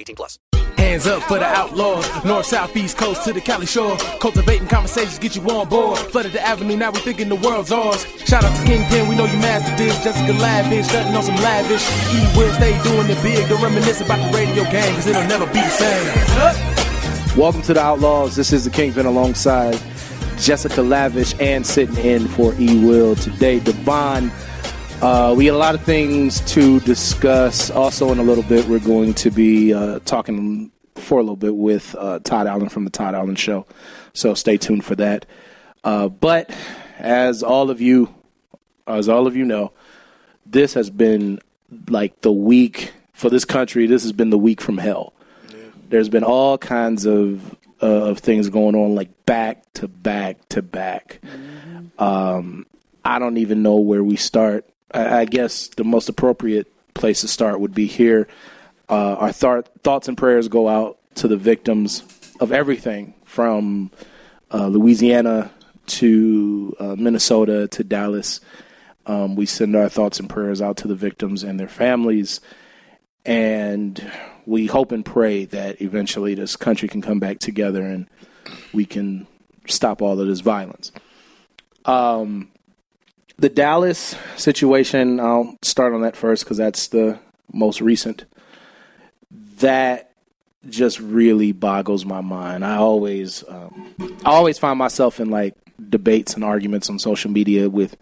18 plus. Hands up for the outlaws. North, south, east coast to the Cali shore. Cultivating conversations, get you on board. Flooded the avenue, now we thinking the world's ours. Shout out to Kingpin, we know you mastered this. Jessica Lavish, stunting on some lavish. E will stay doing it big. Don't reminisce about the radio game, cause it'll never be the same. Welcome to the Outlaws. This is the Kingpin alongside Jessica Lavish and sitting in for E Will today. Devon, uh, we got a lot of things to discuss. Also, in a little bit, we're going to be uh, talking for a little bit with uh, Todd Allyn from the Todd Allyn Show. So stay tuned for that. Uh, but as all of you, as all of you know, this has been like the week for this country. This has been the week from hell. There's been all kinds of uh, of things going on, like back to back to back. Um, I don't even know where we start. I, I guess the most appropriate place to start would be here. Uh, our th- thoughts and prayers go out to the victims of everything from uh, Louisiana to uh, Minnesota to Dallas. Um, we send our thoughts and prayers out to the victims and their families. And we hope and pray that eventually this country can come back together and we can stop all of this violence. Um, the Dallas situation, I'll start on that first because that's the most recent. That just really boggles my mind. I always, um, I always find myself in like debates and arguments on social media with,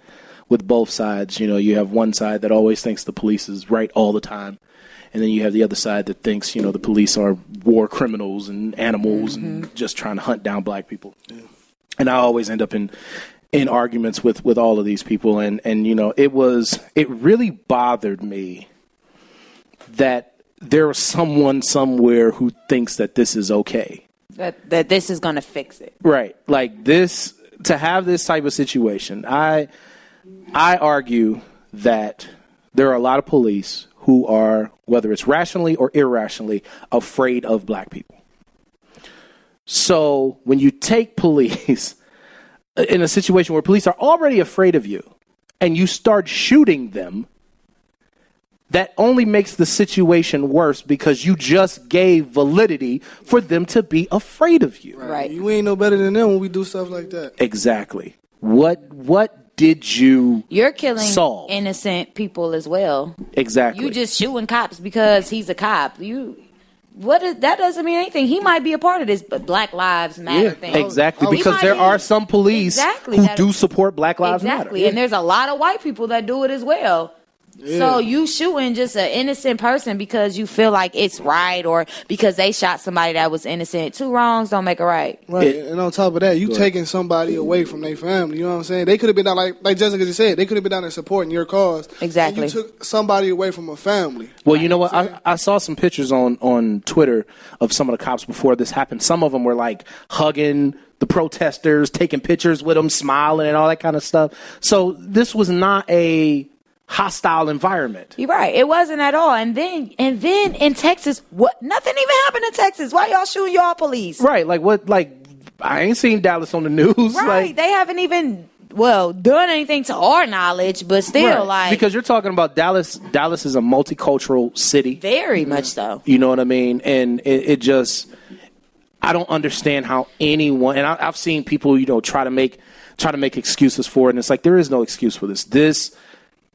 with both sides. You know, you have one side that always thinks the police is right all the time, and then you have the other side that thinks you know the police are war criminals and animals and just trying to hunt down black people. And I always end up in in arguments with with all of these people, and and you know it was it really bothered me that there was someone somewhere who thinks that this is okay. That that this is gonna fix it. Right. Like this to have this type of situation. I I argue that there are a lot of police who are whether it's rationally or irrationally afraid of black people. So, when you take police Uh, in a situation where police are already afraid of you and you start shooting them, that only makes the situation worse because you just gave validity for them to be afraid of you. Right. You ain't no better than them when we do stuff like that. Exactly. What what did you You're killing solve? innocent people as well. exactly? You just shooting cops because he's a cop. You what is, that doesn't mean anything. He might be a part of this but Black Lives Matter Yeah, thing. exactly oh, He because there be- are some police Exactly, who do support Black Lives exactly. Matter. And there's a lot of white people that do it as well. So you shooting just an innocent person because you feel like it's right or because they shot somebody that was innocent. Two wrongs don't make a right. Right. It- and on top of that, you taking somebody away from their family. You know what I'm saying? They could have been down like like Jessica just said. They could have been down there supporting your cause. Exactly. And you took somebody away from a family. Well, you know what? I, I saw some pictures on on Twitter of some of the cops before this happened. Some of them were like hugging the protesters, taking pictures with them, smiling, and all that kind of stuff. So this was not a hostile environment. You're right. It wasn't at all. And then and then in Texas, what nothing even happened in Texas. Why y'all shooting y'all police? Right? Like what? Like I ain't seen Dallas on the news. Right. Like, they haven't even well done anything to our knowledge, but still Right. like because you're talking about Dallas. Dallas is a multicultural city. very mm-hmm. much so. You know what I mean? And it, it just, I don't understand how anyone. And I, I've seen people, you know, try to make try to make excuses for it, and it's like there is no excuse for this. This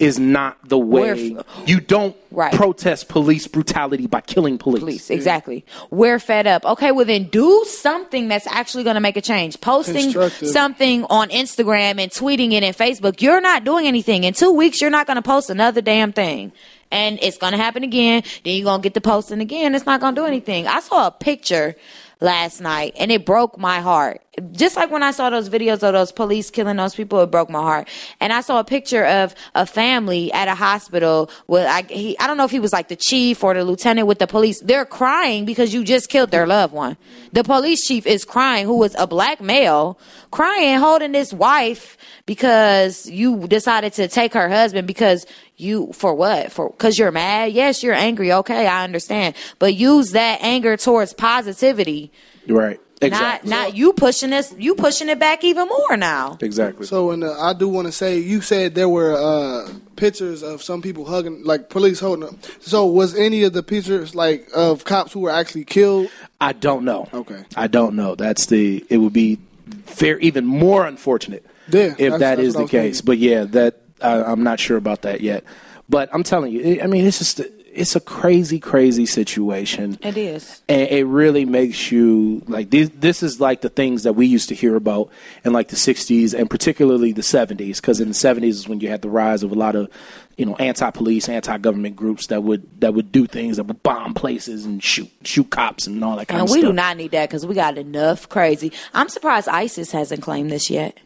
is not the way. We're- you don't Right. protest police brutality by killing police. Police, exactly. We're fed up. Okay, well then do something that's actually going to make a change. Posting something on Instagram and tweeting it in Facebook. You're not doing anything. In two weeks, you're not going to post another damn thing. And it's going to happen again. Then you're going to get to posting again. It's not going to do anything. I saw a picture last night and it broke my heart. Just like when I saw those videos of those police killing those people, it broke my heart. And I saw a picture of a family at a hospital with I he, I don't know if he was like the chief or the lieutenant with the police. They're crying because you just killed their loved one. The police chief is crying, who was a black male, crying, holding his wife because you decided to take her husband because you for what for because you're mad yes you're angry okay i understand but use that anger towards positivity Right. Exactly. not not you pushing this you pushing it back even more now exactly. So, and uh, I do want to say, you said there were uh, pictures of some people hugging, like police holding them. So, was any of the pictures like of cops who were actually killed? I don't know. Okay. I don't know. That's the. It would be fair, even more unfortunate. Yeah, if that's- that that's is what I the case. thinking. But yeah, that I, I'm not sure about that yet. But I'm telling you, I mean, it's just it's a crazy, crazy situation. it is and it really makes you like this, this is like the things that we used to hear about in like the 60s and particularly the 70s because in the 70s is when you had the rise of a lot of you know anti-police anti-government groups that would that would do things that would bomb places and shoot shoot cops and all that kind and of stuff. And we do not need that because we got enough crazy i'm surprised isis hasn't claimed this yet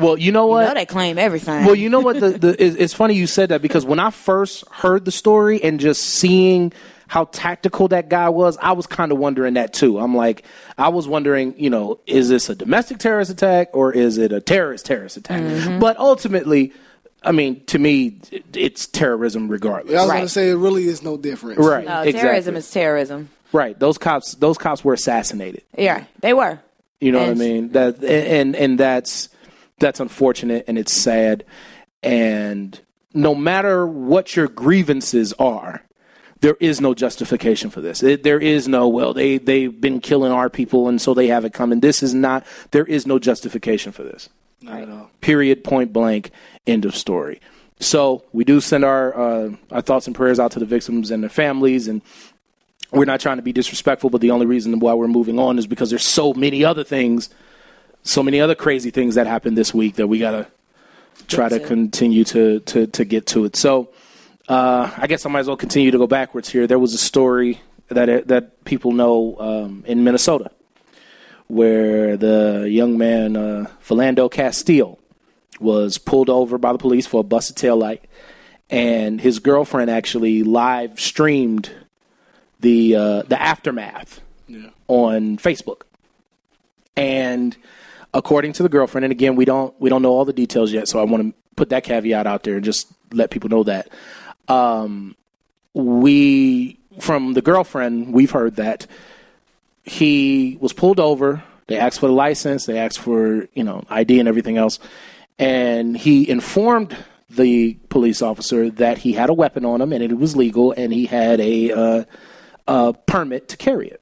well you know you what know they claim everything Well, you know what? The, the it's, it's funny you said that because when I first heard the story and just seeing how tactical that guy was, I was kind of wondering that too. I'm like, I was wondering, you know, is this a domestic terrorist attack or is it a terrorist terrorist attack? Mm-hmm. But ultimately, I mean, to me, it's terrorism regardless. I was Right. going to say it really is no difference. Right. no exactly. terrorism is terrorism right. Those cops, those cops were assassinated. yeah they were You know what I mean? That and and that's that's unfortunate and it's sad. And no matter what your grievances are, there is no justification for this. It, there is no well they they've been killing our people and so they have it coming. This is not. There is no justification for this. Not at all. Period. Point blank. End of story. So we do send our uh, our thoughts and prayers out to the victims and their families and we're not trying to be disrespectful, but the only reason why we're moving on is because there's so many other things, so many other crazy things that happened this week that we gotta try to continue to to to get to it. So uh, I guess I might as well continue to go backwards here. There was a story that that people know um, in Minnesota where the young man uh, Philando Castile was pulled over by the police for a busted taillight, and his girlfriend actually live streamed the uh, the aftermath on Facebook. And according to the girlfriend, and again, we don't we don't know all the details yet, so I want to put that caveat out there and just let people know that. Um, we from the girlfriend, we've heard that he was pulled over. They asked for the license. They asked for you know ID and everything else, and he informed the police officer that he had a weapon on him and it was legal, and he had a uh, a permit to carry it.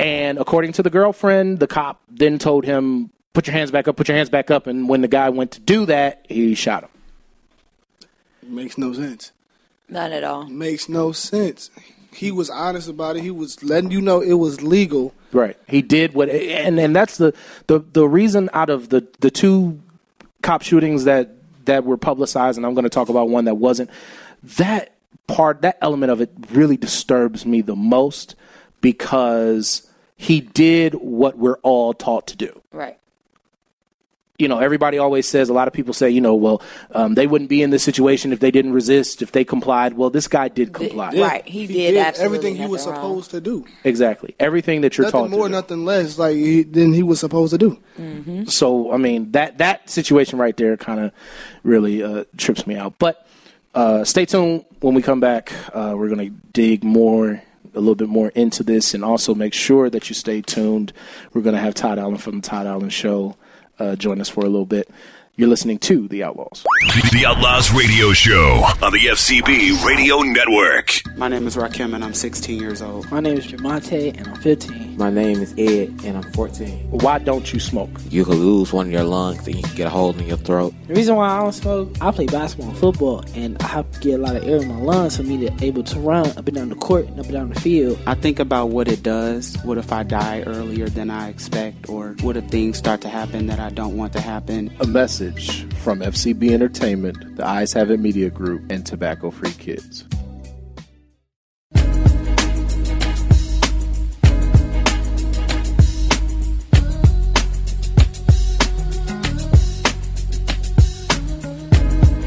And according to the girlfriend, the cop then told him, "Put your hands back up. Put your hands back up." And when the guy went to do that, he shot him. Makes no sense. none at all Makes no sense. He was honest about it. He was letting you know it was legal. Right. He did what, and and that's the the the reason out of the the two cop shootings that that were publicized, and I'm going to talk about one that wasn't. That part, that element of it, really disturbs me the most because he did what we're all taught to do. right you know, everybody always says, a lot of people say, you know, well, um, they wouldn't be in this situation if they didn't resist, if they complied. Well, this guy did comply. Right, he did absolutely everything he was nothing wrong. supposed to do. Exactly. Everything that you're Nothing taught more, to do. nothing less. Like he, than he was supposed to do. So, I mean, that, that situation right there kind of really uh, trips me out. But uh, stay tuned when we come back. Uh, we're going to dig more, a little bit more into this, and also make sure that you stay tuned. We're going to have Todd Allyn from the Todd Allyn Show uh, join us for a little bit. You're listening to The Outlaws. The Outlaws Radio Show on the FCB Radio Network. My name is Rakim and I'm 16 years old. My name is Jamonte and I'm 15. My name is Ed, and I'm 14. Why don't you smoke? You could lose one of your lungs and you can get a hole in your throat. The reason why I don't smoke, I play basketball and football, and I have to get a lot of air in my lungs for me to able to run up and down the court and up and down the field. I think about what it does. What if I die earlier than I expect, or what if things start to happen that I don't want to happen? A message from FCB Entertainment, the Eyes Have It Media Group, and Tobacco Free Kids.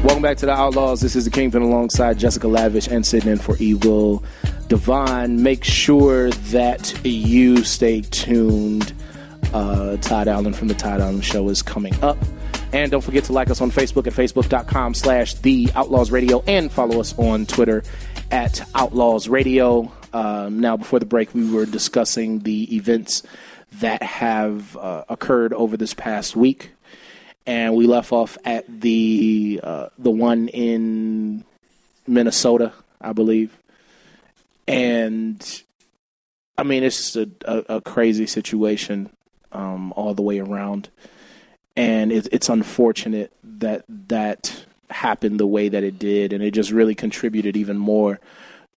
Welcome back to the Outlaws. This is the Kingpin alongside Jessica Lavish and sitting in for Evil Devon. Make sure that you stay tuned. Uh, Todd Allyn from the Todd Allyn Show is coming up. And don't forget to like us on Facebook at facebook.com slash the Outlaws Radio and follow us on Twitter at Outlaws Radio. Um, now, before the break, we were discussing the events that have uh, occurred over this past week and we left off at the uh, the one in Minnesota, I believe. And I mean, it's just a, a, a crazy situation um, all the way around, and it, it's unfortunate that that happened the way that it did, and it just really contributed even more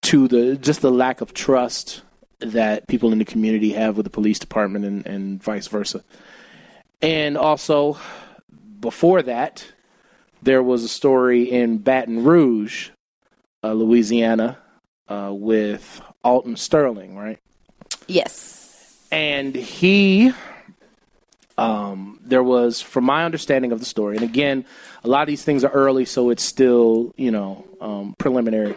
to the just the lack of trust that people in the community have with the police department and, and vice versa. And also, before that, there was a story in Baton Rouge, uh, Louisiana, uh, with Alton Sterling, right? Yes. And he, um, there was, from my understanding of the story, and again, a lot of these things are early, so it's still, you know, um, preliminary.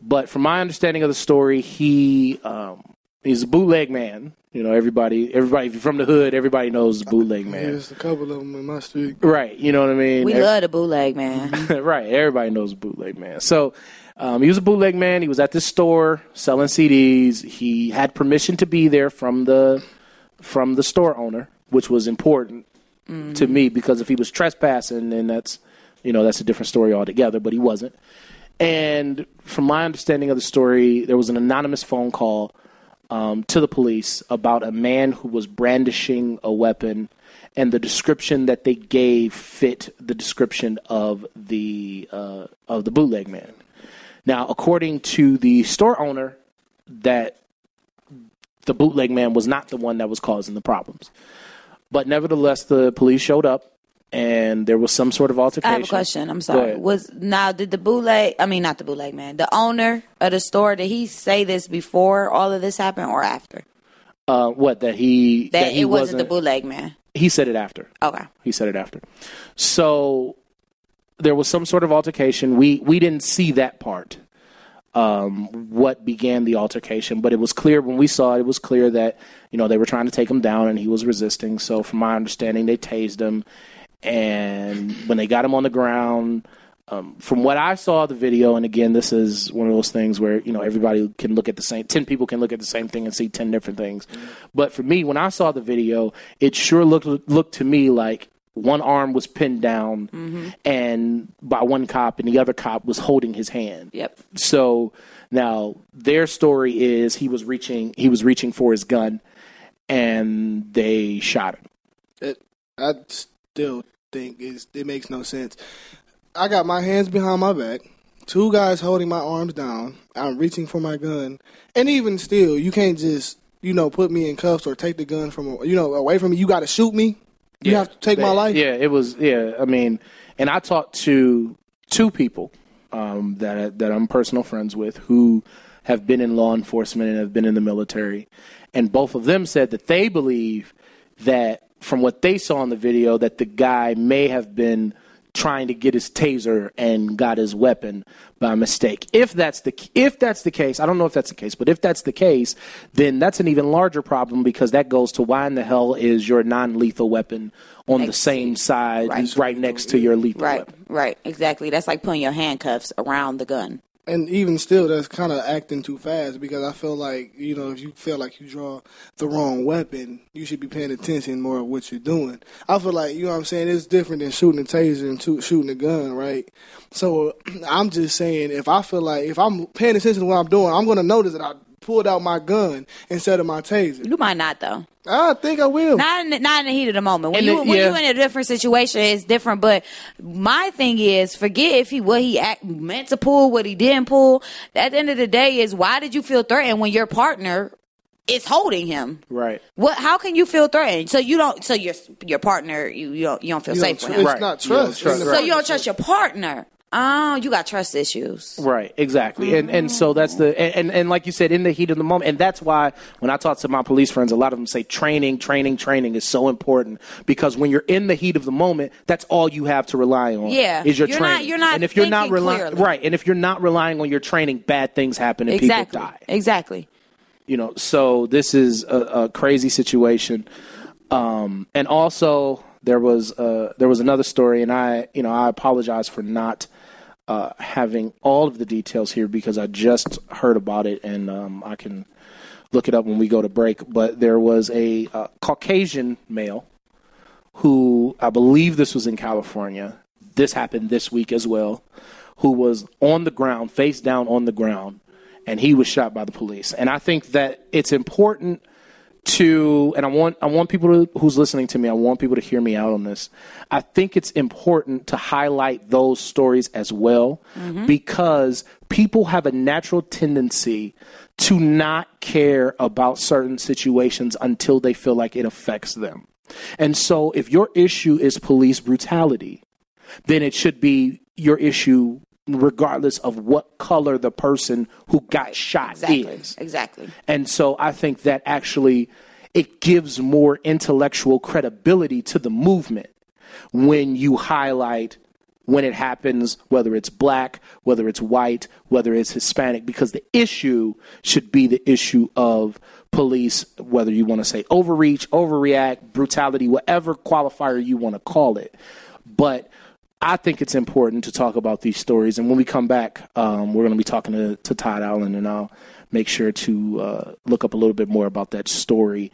But from my understanding of the story, he um, he's a bootleg man. You know, everybody, everybody, if you're from the hood, everybody knows the bootleg man. There's a couple of them in my street. Right. You know what I mean? We Ev- love the bootleg man. right. Everybody knows a bootleg man. So um, he was a bootleg man. He was at this store selling CDs. He had permission to be there from the from the store owner, which was important to me because if he was trespassing, then that's you know that's a different story altogether. But he wasn't. And from my understanding of the story, there was an anonymous phone call um, to the police about a man who was brandishing a weapon, and the description that they gave fit the description of the uh, of the bootleg man. Now, according to the store owner, that the bootleg man was not the one that was causing the problems, but nevertheless, the police showed up. And there was some sort of altercation. I have a question. I'm sorry. Was now did the bootleg? I mean, not the bootleg man. The owner of the store. Did he say this before all of this happened or after? Uh, what that he That, he it wasn't the bootleg man. He said it after. Okay. He said it after. So there was some sort of altercation. We we didn't see that part. Um, what began the altercation, but it was clear when we saw it. It was clear that you know they were trying to take him down, and he was resisting. So, from my understanding, they tased him, and when they got him on the ground, um, from what I saw the video, and again, this is one of those things where you know everybody can look at the same. Ten people can look at the same thing and see ten different things. But for me, when I saw the video, it sure looked looked to me like one arm was pinned down Mm-hmm. and by one cop, and the other cop was holding his hand. Yep. So now their story is he was reaching he was reaching for his gun, and they shot him. It, I still think it's, it makes no sense. I got my hands behind my back, two guys holding my arms down. I'm reaching for my gun, and even still, you can't just you know put me in cuffs or take the gun from you know away from me. You got to shoot me. You have to take my life. Yeah, it was. Yeah, I mean, and I talked to two people um, that that I'm personal friends with who have been in law enforcement and have been in the military, and both of them said that they believe that from what they saw in the video that the guy may have been trying to get his taser and got his weapon by mistake. If that's the if that's the case, I don't know if that's the case, but if that's the case, then that's an even larger problem because that goes to why in the hell is your non-lethal weapon on the same side right, next to your lethal Right. weapon? Right. Exactly. That's like putting your handcuffs around the gun. And even still, that's kind of acting too fast because I feel like, you know, if you feel like you draw the wrong weapon, you should be paying attention more of what you're doing. I feel like, you know what I'm saying, it's different than shooting a taser and to, shooting a gun, right? So I'm just saying, if I feel like, if I'm paying attention to what I'm doing, I'm going to notice that I pulled out my gun instead of my taser. You might not though. I think I will. Not in the, not in the heat of the moment. When And you the- when yeah. you in a different situation, it's different. But my thing is, forget if he what he act, meant to pull, what he didn't pull. At the end of the day, is why did you feel threatened when your partner is holding him? Right. What? How can you feel threatened? So you don't. So your your partner, you you don't you don't feel You safe don't with tr- him. it's not don't trust. trust. So you don't trust your partner. Oh, you got trust issues. Right, exactly, and and so that's the and, and like you said, in the heat of the moment, and that's why when I talk to my police friends, a lot of them say training, training, training is so important because when you're in the heat of the moment, that's all you have to rely on. Yeah. is your You're not- training. you're not and if you're not relying right, and if you're not relying on your training, bad things happen and Exactly. people die. Exactly. You know, so this is a, a crazy situation, um, and also there was uh, there was another story, and I you know I apologize for not uh, having all of the details here because I just heard about it and um, I can look it up when we go to break. But there was a uh, Caucasian male who I believe this was in California. This happened this week as well. Who was on the ground, face down on the ground, and he was shot by the police. And I think that it's important to and I want I want people to, who's listening to me I want people to hear me out on this. I think it's important to highlight those stories as well mm-hmm. because people have a natural tendency to not care about certain situations until they feel like it affects them. And so if your issue is police brutality, then it should be your issue regardless of what color the person who got shot Exactly. is. Exactly. And so I think that actually it gives more intellectual credibility to the movement when you highlight when it happens, whether it's black, whether it's white, whether it's Hispanic, because the issue should be the issue of police, whether you want to say overreach, overreact, brutality, whatever qualifier you want to call it. But I think it's important to talk about these stories. And when we come back, um, we're going to be talking to, to Todd Allyn, and I'll make sure to uh, look up a little bit more about that story.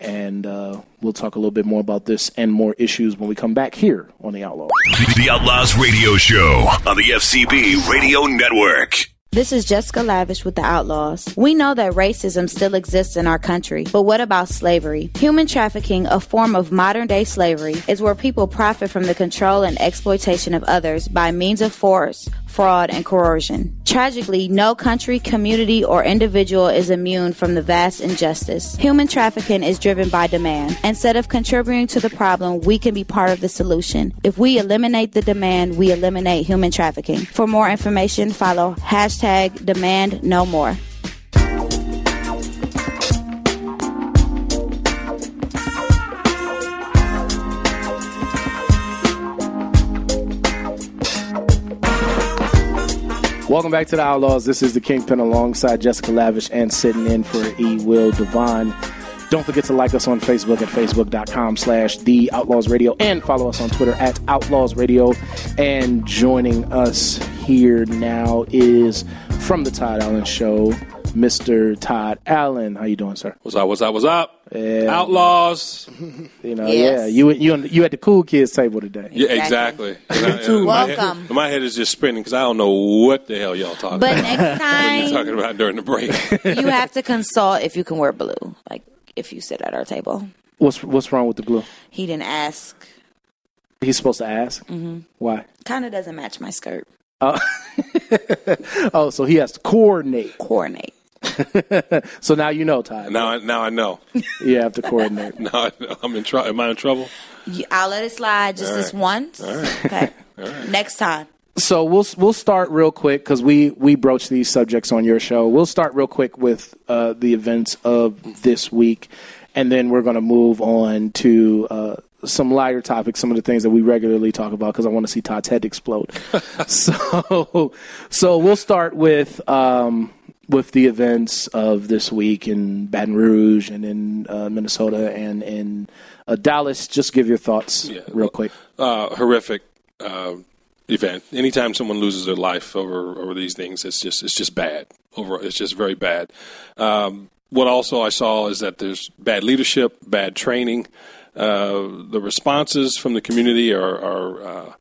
And uh, we'll talk a little bit more about this and more issues when we come back here on The Outlaw. The Outlaws Radio Show on the FCB Radio Network. This is Jessica Lavish with the Outlaws. We know that racism still exists in our country, but what about slavery? Human trafficking, a form of modern day slavery, is where people profit from the control and exploitation of others by means of force, fraud, and coercion. Tragically, no country, community, or individual is immune from the vast injustice. Human trafficking is driven by demand. Instead of contributing to the problem, we can be part of the solution. If we eliminate the demand, we eliminate human trafficking. For more information, follow hashtag demand no more. Welcome back to the Outlaws. This is the Kingpin alongside Jessica Lavish and sitting in for E. Will Devon. Don't forget to like us on Facebook at facebook.com slash the Outlaws Radio and follow us on Twitter at Outlaws Radio. And joining us here now is from the Todd Allyn Show, Mr. Todd Allyn. How you doing, sir? What's up? What's up? What's up? Yeah. Outlaws. You know, Yes. yeah. You you you at the cool kids table today. Yeah, exactly. And I- and my head- Welcome. my head is just spinning because I don't know what the hell y'all talking But about. next what you're time talking about during the break. you have to consult if you can wear blue, like if you sit at our table. What's what's wrong with the blue? He didn't ask. He's supposed to ask. hmm Why? Kind of doesn't match my skirt. Oh. oh, so he has to coordinate. Coordinate. so now you know, Todd. now, I, now I know. You have to coordinate. now I know. I'm in trouble. Am I in trouble? You- I'll let it slide just All this right. once. All right. Okay. All right. Next time. So we'll we'll start real quick because we we broach these subjects on your show. We'll start real quick with uh, the events of this week, and then we're going to move on to uh, some lighter topics, some of the things that we regularly talk about because I want to see Todd's head explode. so so we'll start with. Um, with the events of this week in Baton Rouge and in uh, Minnesota and in uh, Dallas, just give your thoughts real quick. Uh, horrific uh, event. Anytime someone loses their life over over these things, it's just it's just bad. Over, it's just very bad. Um, what also I saw is that there's bad leadership, bad training. Uh, the responses from the community are, are uh,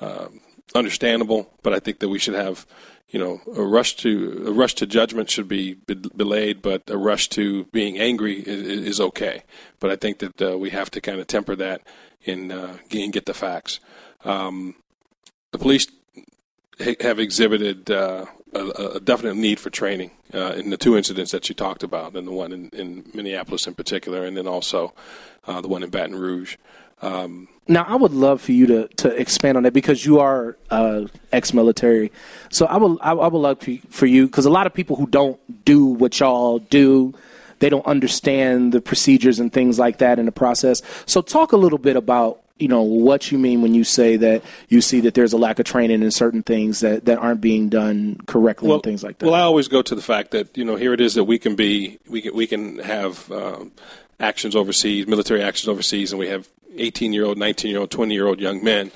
uh, understandable, but I think that we should have, you know, a rush to a rush to judgment should be belayed, but a rush to being angry is, is okay. But I think that uh, we have to kind of temper that in uh, and get the facts. Um, the police ha- have exhibited uh, a, a definite need for training uh, in the two incidents that you talked about, and the one in, in Minneapolis in particular, and then also uh, the one in Baton Rouge. Um, Now, I would love for you to, to expand on that because you are uh, ex-military. So I would I, I would love for- for you because a lot of people who don't do what y'all do, they don't understand the procedures and things like that in the process. So talk a little bit about you know what you mean when you say that you see that there's a lack of training in certain things that, that aren't being done correctly and things like that. Well, I always go to the fact that you know here it is that we can be we can we can have um, actions overseas, military actions overseas, and we have 18 year old, 19 year old, 20 year old young men.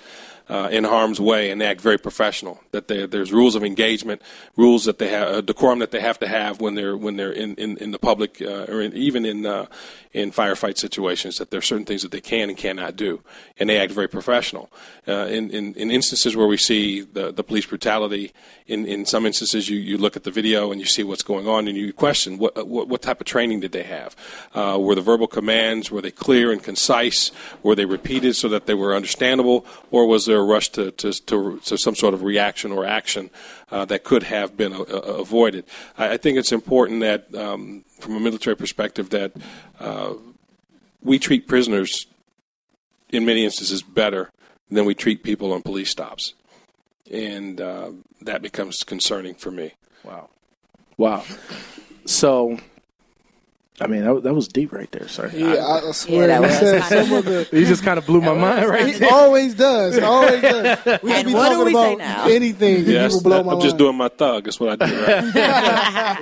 Uh, in harm's way and they act very professional. That they, there's rules of engagement, rules that they have, decorum that they have to have when they're when they're in, in, in the public uh, or in, even in uh, in firefight situations. That there are certain things that they can and cannot do, and they act very professional. Uh, in, in in instances where we see the the police brutality, in, in some instances you, you look at the video and you see what's going on and you question what what, what type of training did they have? Uh, were the verbal commands were they clear and concise? Were they repeated so that they were understandable, or was there a rush to to, to, to some sort of reaction or action uh, that could have been uh, uh, avoided? I, I think it's important that um, from a military perspective that uh, we treat prisoners in many instances better than we treat people on police stops, and uh, that becomes concerning for me. Wow. Wow. So, I mean, that, that was deep right there, sir. Yeah, I, I swear. that he was said some of the. You just kind of blew my mind right He always does. He always does. We could And be what do talking we say about now? anything. and Yes, people blow my I'm just mind. doing my thug. That's what I do. Right?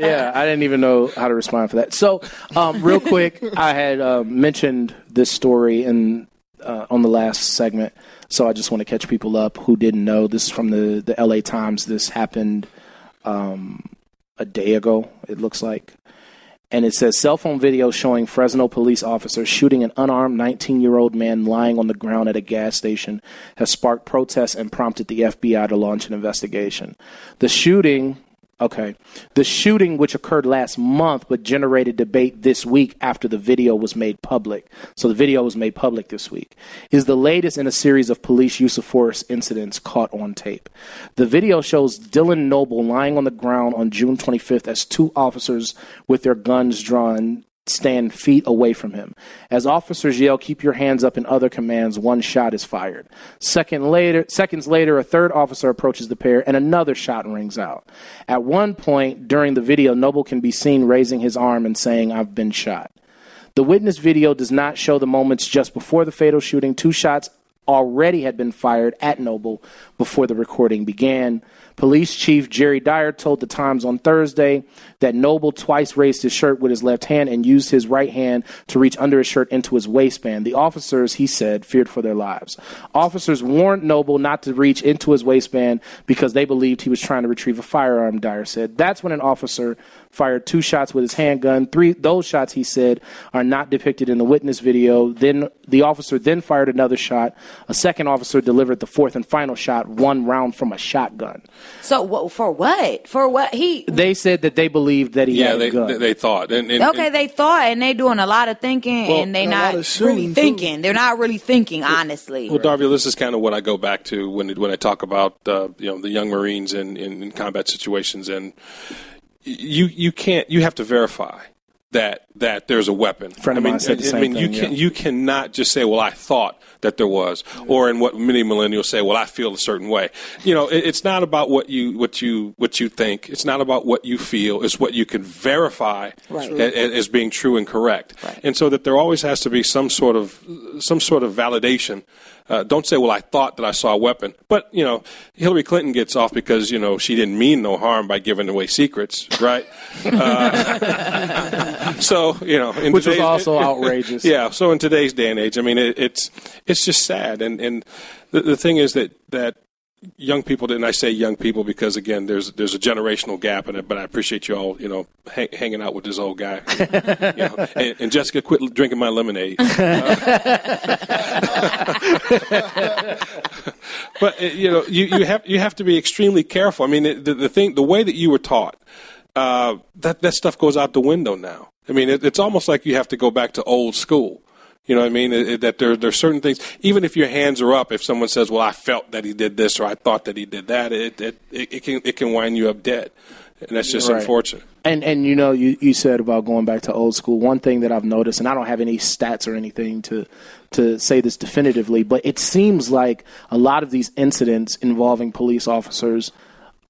yeah, I didn't even know how to respond for that. So, um, real quick, I had uh, mentioned this story in uh, on the last segment, so I just want to catch people up who didn't know. This is from the the L.A. Times. This happened um, a day ago. It looks like. And it says cell phone video showing Fresno police officers shooting an unarmed 19 year old man lying on the ground at a gas station has sparked protests and prompted the FBI to launch an investigation. The shooting, okay, the shooting, which occurred last month but generated debate this week after the video was made public. So the video was made public this week, is the latest in a series of police use of force incidents caught on tape. The video shows Dylan Noble lying on the ground on June 25th as two officers with their guns drawn stand feet away from him. As officers yell, "Keep your hands up!" and other commands, one shot is fired. Second later, seconds later, a third officer approaches the pair, and another shot rings out. At one point during the video, Noble can be seen raising his arm and saying, "I've been shot." The witness video does not show the moments just before the fatal shooting. Two shots already had been fired at Noble before the recording began. Police Chief Jerry Dyer told the Times on Thursday that Noble twice raised his shirt with his left hand and used his right hand to reach under his shirt into his waistband. The officers, he said, feared for their lives. Officers warned Noble not to reach into his waistband because they believed he was trying to retrieve a firearm, Dyer said. That's when an officer fired two shots with his handgun. Three those shots, he said, are not depicted in the witness video. Then the officer then fired another shot. A second officer delivered the fourth and final shot, one round from a shotgun. So wha- for what? For what? He They said that they believed that he yeah, had they, a gun. they they thought. And, and, okay, they thought, and they doing a lot of thinking, Well, and they a not really shooting, too. thinking. They're not really thinking, honestly. Well, Darby, this is kind of what I go back to when when I talk about uh, you know the young Marines in, in, in combat situations, and you you can't you have to verify that that there's a weapon. Friend of I mean, mine said the I same mean, you thing, can yeah. you cannot just say, "Well, I thought that there was," or in what many millennials say, "Well, I feel a certain way." You know, it, it's not about what you what you what you think. It's not about what you feel. It's what you can verify Right. a- a- as being true and correct. And so that there always has to be some sort of some sort of validation. Uh, don't say, "Well, I thought that I saw a weapon," but you know, Hillary Clinton gets off because you know she didn't mean no harm by giving away secrets, right? Uh, so you know, in Which was also outrageous. Yeah. So in today's day and age, I mean, it, it's it's just sad, and and the, the thing is that that young people, and I say young people because again, there's there's a generational gap in it. But I appreciate you all, you know, hang, hanging out with this old guy. you know, and, and Jessica, quit drinking my lemonade. but uh, you know, you, you have you have to be extremely careful. I mean, the, the thing, the way that you were taught, uh, that that stuff goes out the window now. I mean, it, it's almost like you have to go back to old school. You know what I mean? It, it, that there, there are certain things, even if your hands are up, if someone says, well, I felt that he did this or I thought that he did that, it, it, it, can, it can wind you up dead. And that's just Right. unfortunate. And and you know you, you said about going back to old school. One thing that I've noticed, and I don't have any stats or anything to to say this definitively, but it seems like a lot of these incidents involving police officers,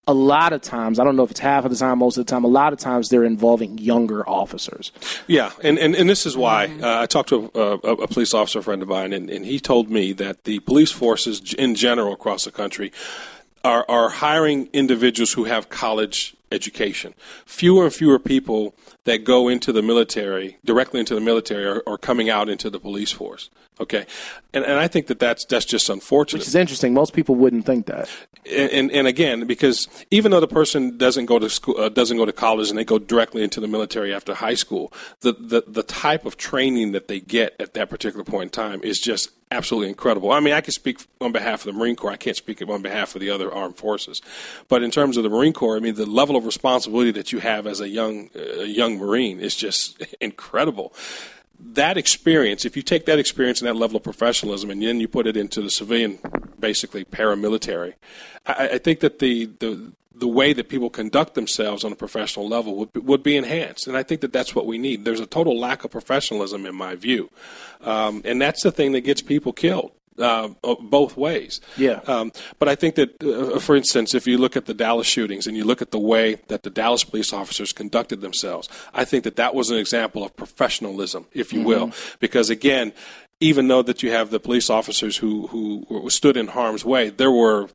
a lot of times, I don't know if it's half of the time, most of the time, a lot of times they're involving younger officers. Yeah, and, and, and this is why uh, I talked to a, a, a police officer friend of mine, and, and he told me that the police forces in general across the country are, are hiring individuals who have college education. Fewer and fewer people that go into the military, directly into the military, or, are coming out into the police force. Okay, and, and I think that that's, that's just unfortunate. Which is interesting. Most people wouldn't think that. and, and, and again, because even though the person doesn't go to school, uh, doesn't go to college, and they go directly into the military after high school, the, the the type of training that they get at that particular point in time is just absolutely incredible. I mean, I can speak on behalf of the Marine Corps. I can't speak on behalf of the other armed forces, but in terms of the Marine Corps, I mean, the level of responsibility that you have as a young young Marine is just incredible that experience, if you take that experience and that level of professionalism and then you put it into the civilian, basically paramilitary, I, I think that the, the the way that people conduct themselves on a professional level would be, would be enhanced, and I think that that's what we need. There's a total lack of professionalism in my view, um, and that's the thing that gets people killed. Uh, both ways. Yeah. Um, but I think that, uh, for instance, if you look at the Dallas shootings and you look at the way that the Dallas police officers conducted themselves, I think that that was an example of professionalism, if you will. Because again, even though that you have the police officers who, who stood in harm's way, there were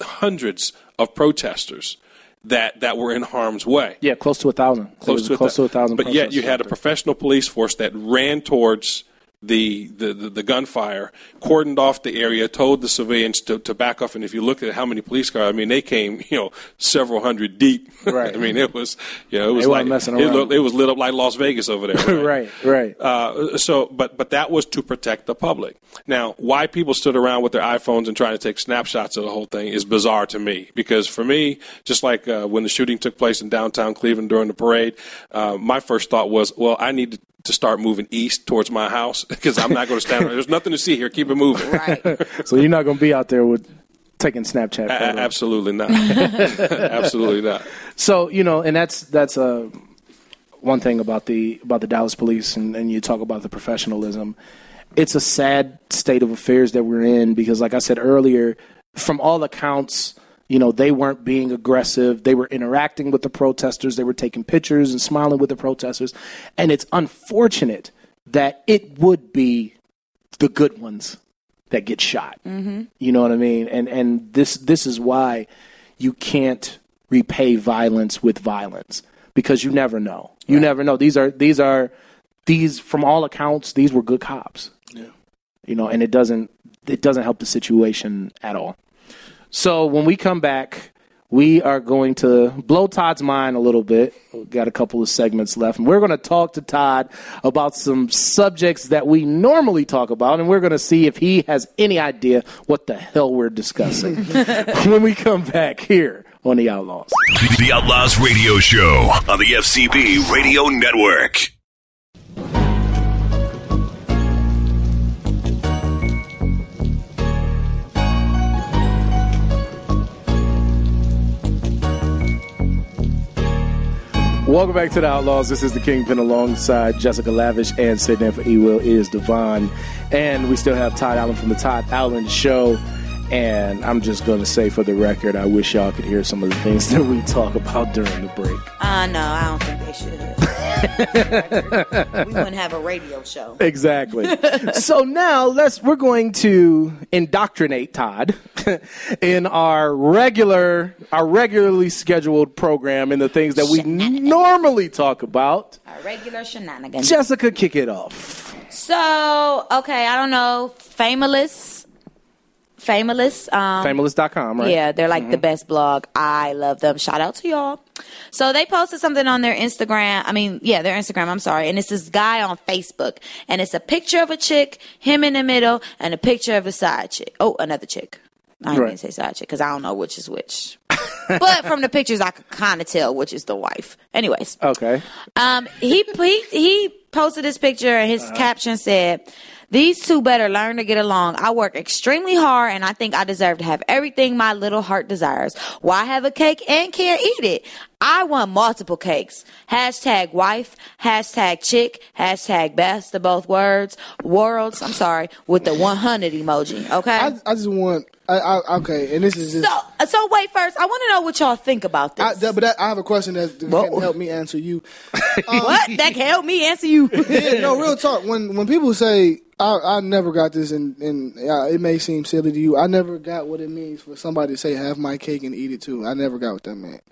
hundreds of protesters that, that were in harm's way. Yeah, close to a thousand. Close to, close to a thousand. But yet you had a professional police force that ran towards the, the, the, the gunfire, cordoned off the area, told the civilians to, to back off. And if you look at how many police cars, I mean, they came, you know, several hundred deep. Right. I mean, it was, you know, it was They like messing it, looked, it was lit up like Las Vegas over there. right, right. Uh, so, but but that was to protect the public. Now, why people stood around with their iPhones and trying to take snapshots of the whole thing is bizarre to me. Because for me, just like uh, when the shooting took place in downtown Cleveland during the parade, uh, my first thought was, well, I need to, to start moving east towards my house because I'm not going to stand. there. There's nothing to see here. Keep it moving. so you're not going to be out there with taking Snapchat. A- absolutely not. absolutely not. So you know, and that's that's uh, one thing about the about the Dallas police, and, and you talk about the professionalism. It's a sad state of affairs that we're in because, like I said earlier, from all accounts, you know, they weren't being aggressive. They were interacting with the protesters. They were taking pictures and smiling with the protesters, and it's unfortunate that it would be the good ones that get shot. Mm-hmm. You know what I mean? And and this this is why you can't repay violence with violence because you never know. You never know. These are these are these from all accounts these were good cops. Yeah. You know, and it doesn't it doesn't help the situation at all. So when we come back, we are going to blow Todd's mind a little bit. We've got a couple of segments left, and we're going to talk to Todd about some subjects that we normally talk about, and we're going to see if he has any idea what the hell we're discussing when we come back here on the Outlaws. The Outlaws Radio Show on the FCB Radio Network. Welcome back to the Outlaws. This is the Kingpin alongside Jessica Lavish and in for E Will is Devon. And we still have Todd Allyn from the Todd Allyn Show. And I'm just going to say for the record, I wish y'all could hear some of the things that we talk about during the break. Uh, no, I don't think they should. we wouldn't have a radio show. Exactly. so now let's we're going to indoctrinate Todd in our regular our regularly scheduled program in the things that we normally talk about. Our regular shenanigans. Jessica, kick it off. So, okay, I don't know. Famous. Famous. Um, Famous.com, right? Yeah, they're like the best blog. I love them. Shout out to y'all. So they posted something on their Instagram. I mean, yeah, their Instagram. I'm sorry. And it's this guy on Facebook. And it's a picture of a chick, him in the middle, and a picture of a side chick. Oh, another chick. I didn't Right. say side chick because I don't know which is which. but from the pictures, I could kind of tell which is the wife. Anyways, Okay. um, he, he he posted this picture and his caption said, "These two better learn to get along. I work extremely hard and I think I deserve to have everything my little heart desires. Why have a cake and can't eat it? I want multiple cakes. Hashtag wife. Hashtag chick. Hashtag best of both words worlds. I'm sorry with the 100 emoji. Okay. I, I just want. I, I, okay, and this is just. so so wait first. I want to know what y'all think about this. I, that- but that, I have a question that can help me answer you. Um, what that can help me answer you? yeah, no, real talk. When when people say I, I never got this, and and uh, it may seem silly to you, I never got what it means for somebody to say have my cake and eat it too. I never got what that meant.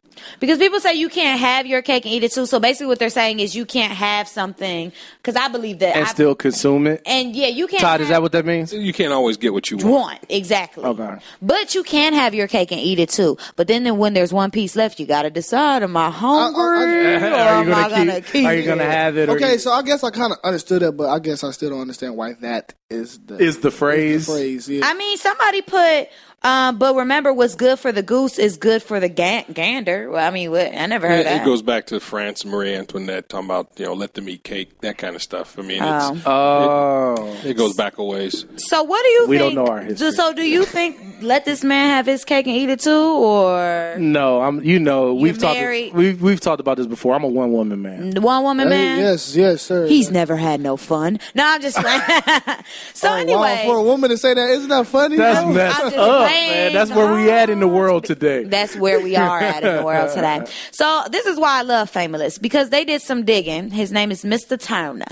Because people say you can't have your cake and eat it too. So basically, what they're saying is you can't have something. Because I believe that. And I- still consume it. And yeah, you can't. Todd, is that what that means? You can't always get what you want. want exactly. Okay. But you can have your cake and eat it too. But then, then when there's one piece left, you got to decide: Am I hungry or Are you am I gonna gonna keep- keep? are you gonna it? have it or Okay, so I guess I kind of understood it, but I guess I still don't understand why that is the Is the phrase? phrase. Yeah. I mean, somebody put. Um, but remember, what's good for the goose is good for the ga- gander. Well, I mean, what? I never heard It, that. it goes back to France, Marie Antoinette, talking about you know let them eat cake, that kind of stuff. I mean, it's, Oh. it, it goes back a ways. So what do you We don't know our history. So do you think let this man have his cake and eat it too, or No, I'm. You know, we've talked. We've we've talked about this before. I'm a one woman man. the one woman Hey, man? yes, yes, sir. He's never had no fun. No, I'm just playing. so Oh, wow, anyway, for a woman to say that, isn't that funny? That's though? messed I'm just up, saying. man. That's where we at in the oh. world today. That's where we are at in the world today. So this is why I love Famous because they did some digging. His name is Mr. Turner.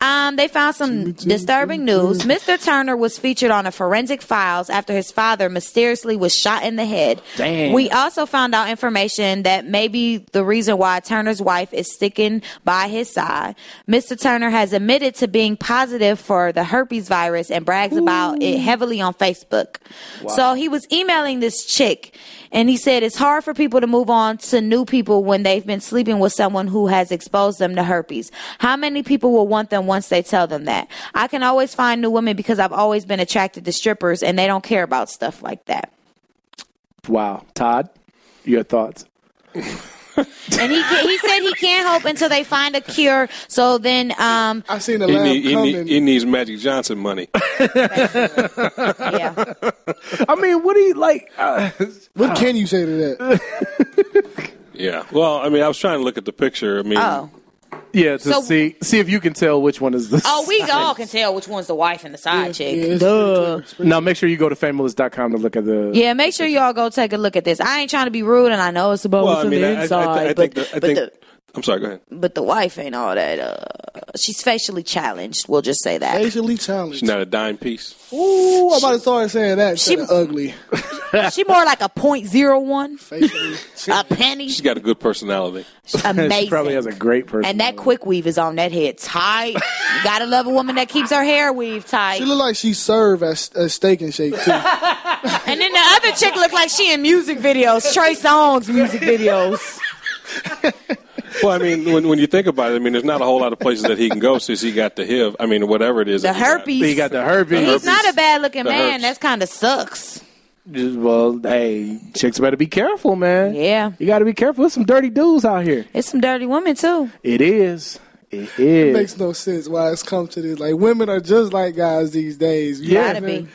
Um, they found some disturbing news. Mr. Turner was featured on a forensic files after his father mysteriously was shot in the head. Damn. We also found out information that maybe the reason why Turner's wife is sticking by his side. Mr. Turner has admitted to being positive for the herpes virus and brags about it heavily on Facebook. So he was emailing this chick and he said it's hard for people to move on to new people when they've been sleeping with someone who has exposed them to herpes. How many people will want them once they tell them that? I can always find new women because I've always been attracted to strippers and they don't care about stuff like that. Wow, Todd, your thoughts? And he he said he can't hope until they find a cure. So then, um, I seen the He, lab need, he, need, he needs Magic Johnson money. yeah. I mean, what do you like? Uh, what can you say to that? Yeah. Well, I mean, I was trying to look at the picture. I mean, Oh, yeah, to So- see see if you can tell which one is the. oh, we all can tell which one's the wife and the side chick. Yeah, Duh. Now make sure you go to famous.com to look at the. Yeah, make sure y'all go take a look at this. I ain't trying to be rude, and I know it's about well, what's I on mean, the I, I, inside, I, I but the, I but think. the I'm sorry. Go ahead. but the wife ain't all that. Uh, she's facially challenged. We'll just say that. Facially challenged. She's not a dime piece. Ooh, I'm about to start saying that. She- She ugly. she more like a point zero one, Facially. a penny. She's got a good personality. Amazing. she probably has a great person. and that quick weave is on that head tight. You gotta love a woman that keeps her hair weave tight. She look like she served as a steak and shake too. And then the other chick look like she in music videos, Trey Songz music videos. Well, I mean, when, when you think about it, I mean, there's not a whole lot of places that he can go since he got the HIV. I mean, whatever it is. The that he got. herpes. he got the herpes. And he's not a bad looking The man. herpes. That's kind of sucks. Just- well, hey, chicks better be careful, man. Yeah. You got to be careful. There's some dirty dudes out here. It's some dirty women too. It is. It It is. makes no sense why it's come to this. Like women are just like guys these days. You know Gotta be.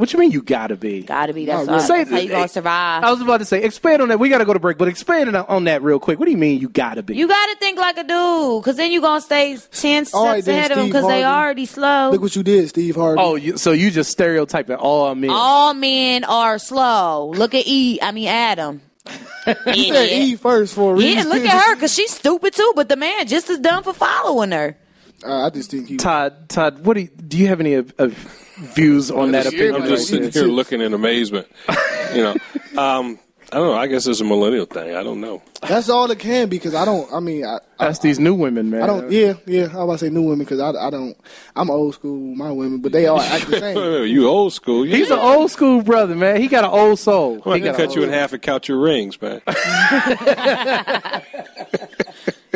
Saying? what you mean you got to be? Gotta be. That's, No, all, really. that's how you gonna survive. I was about to say, expand on that. We got to go to break, but expand on- on that real quick. What do you mean you got to be? You gotta think like a dude, cause then you gonna stay ten steps All right, then, ahead of them, cause they already slow. Look what you did, Steve Harvey. oh, you, so you just stereotyping all men. All men are slow. Look at E. I mean Adam. you said E first for a reason. Yeah, look at her, cause she's stupid too. But the man just as dumb for following her. Uh, I just think he. Todd, Todd, what do you, do you have any uh, uh, views on that I'm just- opinion? I'm just sitting here looking in amazement. You know, um, I don't know. I guess it's a millennial thing. I don't know. That's all it can be because I don't. I mean, I, That's these new women, man. I don't. Yeah, yeah. I was about to say new women because I, I don't. I'm old school. My women, but they all act the same. you old school. You He's an old school brother, man. He got an old soul. I'm He gonna got cut you in half and count your rings, man.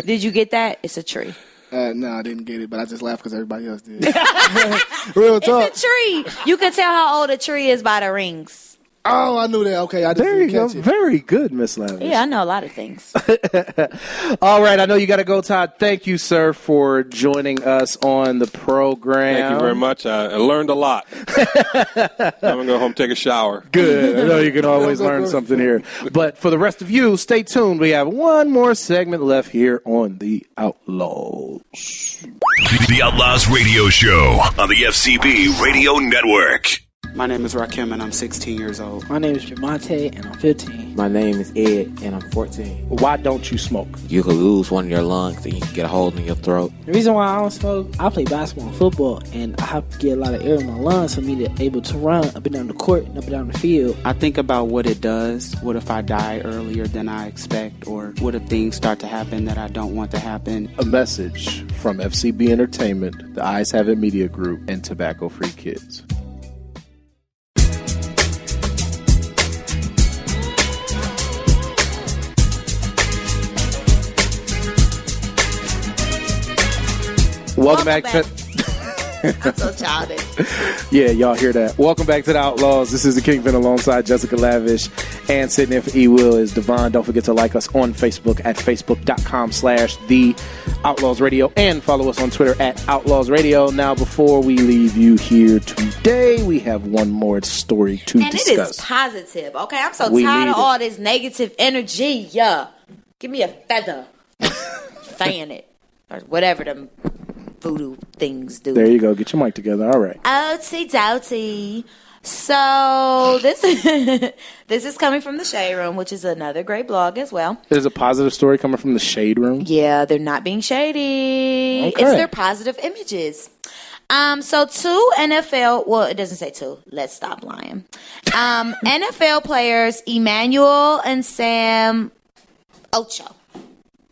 Did you get that? It's a tree. Uh, no, I didn't get it, but I just laughed because everybody else did. Real talk. It's a tree. You can tell how old a tree is by the rings. Oh, I knew that. Okay, I just There you didn't go. catch it. Very good, Miss Lavish. Yeah, I know a lot of things. All right, I know you got to go, Todd. Thank you, sir, for joining us on the program. Thank you very much. I, I learned a lot. I'm gonna go home take a shower. Good. I know you can always learn something here. But for the rest of you, stay tuned. We have one more segment left here on The Outlaws. The Outlaws Radio Show on the FCB Radio Network. My name is Rakim and I'm 16 years old. My name is Jamonte and I'm 15. My name is Ed, and I'm 14. Why don't you smoke? You could lose one of your lungs, and you can get a hole in your throat. The reason why I don't smoke, I play basketball and football, and I have to get a lot of air in my lungs for me to be able to run up and down the court and up and down the field. I think about what it does. What if I die earlier than I expect? Or what if things start to happen that I don't want to happen? A message from FCB Entertainment, the Eyes Have It Media Group, and Tobacco Free Kids. Welcome, back, to. I'm so childish. Yeah, y'all hear that. Welcome back to the Outlaws. This is the Kingpin alongside Jessica Lavish and sitting in for E Will is Devon. Don't forget to like us on Facebook at facebook.com slash the Outlaws Radio and follow us on Twitter at Outlaws Radio. Now, before we leave you here today, we have one more story to and it is discuss. positive. Okay, I'm so We tired of it. all this negative energy. Yeah, give me a feather, fan it, or whatever them voodoo things do. There you go. Get your mic together. All right. Outsy doughty. So this this is coming from the Shade Room, which is another great blog as well. There's a positive story coming from the Shade Room. Yeah, they're not being shady. Okay. It's their positive images. Um, so two NFL, well, it doesn't say two. Let's stop lying. Um, NFL players Emmanuel and Sam Acho,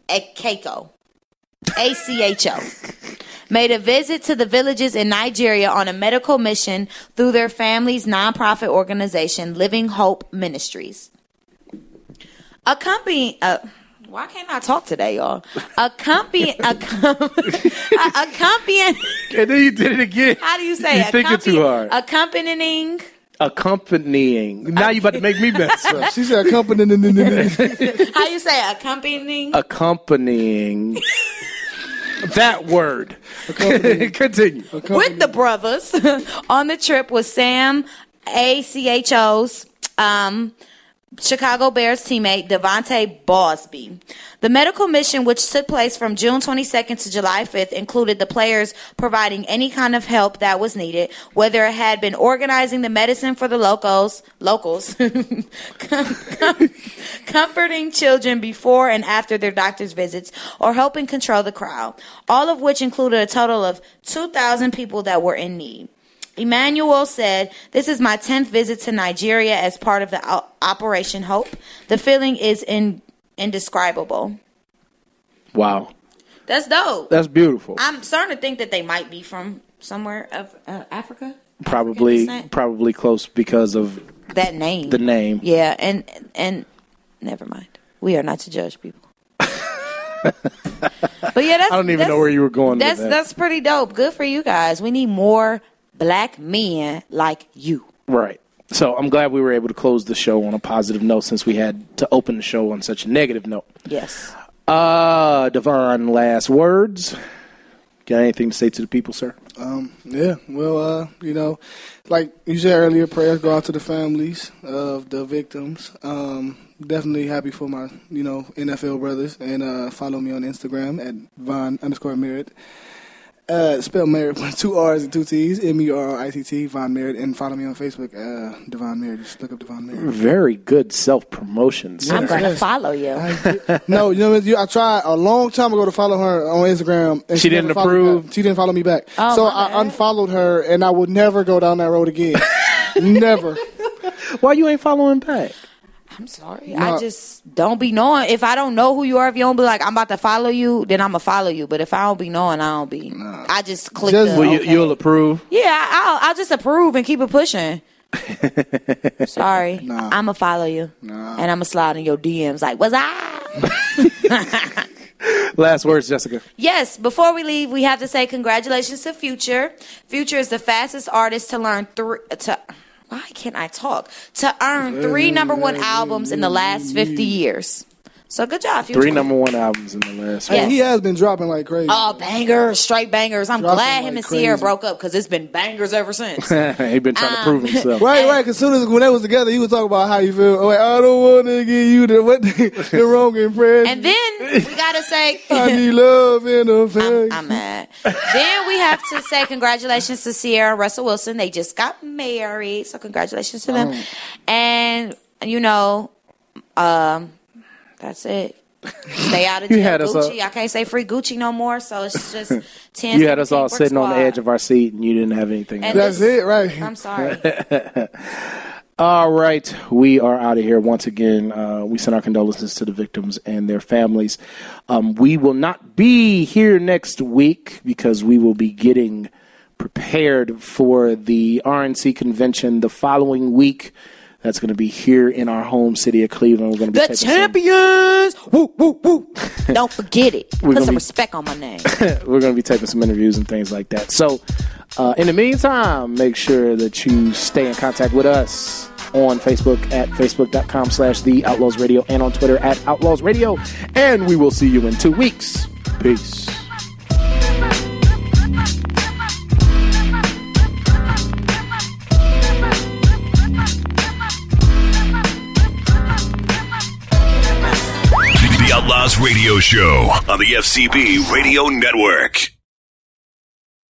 Keiko, A C H O, made a visit to the villages in Nigeria on a medical mission through their family's nonprofit organization, Living Hope Ministries. Accompanying, uh, why can't I talk today, y'all? Accompanying, accompanying. And then you did it again. How do you say You it? thinking too hard. Accompanying. Accompanying. Now you about to make me mess up. She said accompanying. How you say accompanying? Accompanying. that word. Continue. with the brothers on the trip was Sam ACHO's um, Chicago Bears teammate Devontae Bosby. The medical mission, which took place from June 22nd to July 5th, included the players providing any kind of help that was needed, whether it had been organizing the medicine for the locals, locals, comforting children before and after their doctor's visits, or helping control the crowd, all of which included a total of 2,000 people that were in need. Emmanuel said, This is my 10th visit to Nigeria as part of the Operation Hope. The feeling is in- indescribable. Wow. That's dope. That's beautiful. I'm starting to think that they might be from somewhere of uh, Africa. Probably probably close because of That name. the name. Yeah, and and never mind. We are not to judge people. but yeah, that's I don't even know where you were going with That's that. that's pretty dope. Good for you guys. We need more black men like you. Right. So I'm glad we were able to close the show on a positive note since we had to open the show on such a negative note. Yes. Uh Devon, last words. Got anything to say to the people, sir? Um, yeah, well, uh, you know, like you said earlier, prayers go out to the families of the victims. Um, definitely happy for my, you know, NFL brothers, and uh, follow me on Instagram at Von underscore Merritt. Uh, spell Merritt with two R's and two T's, M E R R I T T, Von Merritt, and follow me on Facebook, uh, Devon Merritt. Just look up Devon Merritt. Very good self promotion. I'm going to follow you. no, you know, what, you- I tried a long time ago to follow her on Instagram, and She never didn't approve? She didn't follow me back, Oh, so I bad. unfollowed her, and I would never go down that road again. never. Why you ain't following back? I'm sorry. No. I just don't be knowing. If I don't know who you are, if you don't be like, I'm about to follow you, then I'm gonna follow you. But if I don't be knowing, I don't be. I just click Just- the. Well, you- okay. you'll approve. Yeah, I'll I'll just approve and keep it pushing. Sorry, I'm gonna follow you, and I'm gonna slide in your DMs like, "Was I?" Last words, Jessica. Yes, before we leave, we have to say congratulations to Future. Future is the fastest artist to learn three to why can't I talk? To earn three number one albums in the last fifty years. So good job, Future. Three number one albums in the last. Yes. He has been dropping like crazy. Oh, bangers, straight bangers. I'm Dropping glad like him and Ciara broke up because it's been bangers ever since. he been trying to prove himself. Right, right. Because soon as when they was together, he was talking about how you feel. Oh, wait, I don't want to give you the what the wrong impression. And then we gotta say, I need love and affection. I'm mad. then we have to say congratulations to Ciara and Russell Wilson. They just got married, so congratulations to them. Oh. And you know, um, that's it. Stay out of You jail, had us Gucci. up. I can't say free Gucci no more, so it's just ten. You had us all 17 sitting on the edge of our seat, and you didn't have anything. And else. this- it, right? I'm sorry. All right, we are out of here once again. Uh, we send our condolences to the victims and their families. Um, we will not be here next week because we will be getting prepared for the RNC convention the following week. That's going to be here in our home city of Cleveland. We're going to be The some- champions. Woo woo woo. Don't forget it. Put some be- respect on my name. we're going to be taking some interviews and things like that. So, uh, in the meantime, make sure that you stay in contact with us on Facebook at facebook.com slash the Outlaws Radio and on Twitter at Outlaws Radio. And we will see you in two weeks. Peace. Outlaws Radio Show on the FCB Radio Network.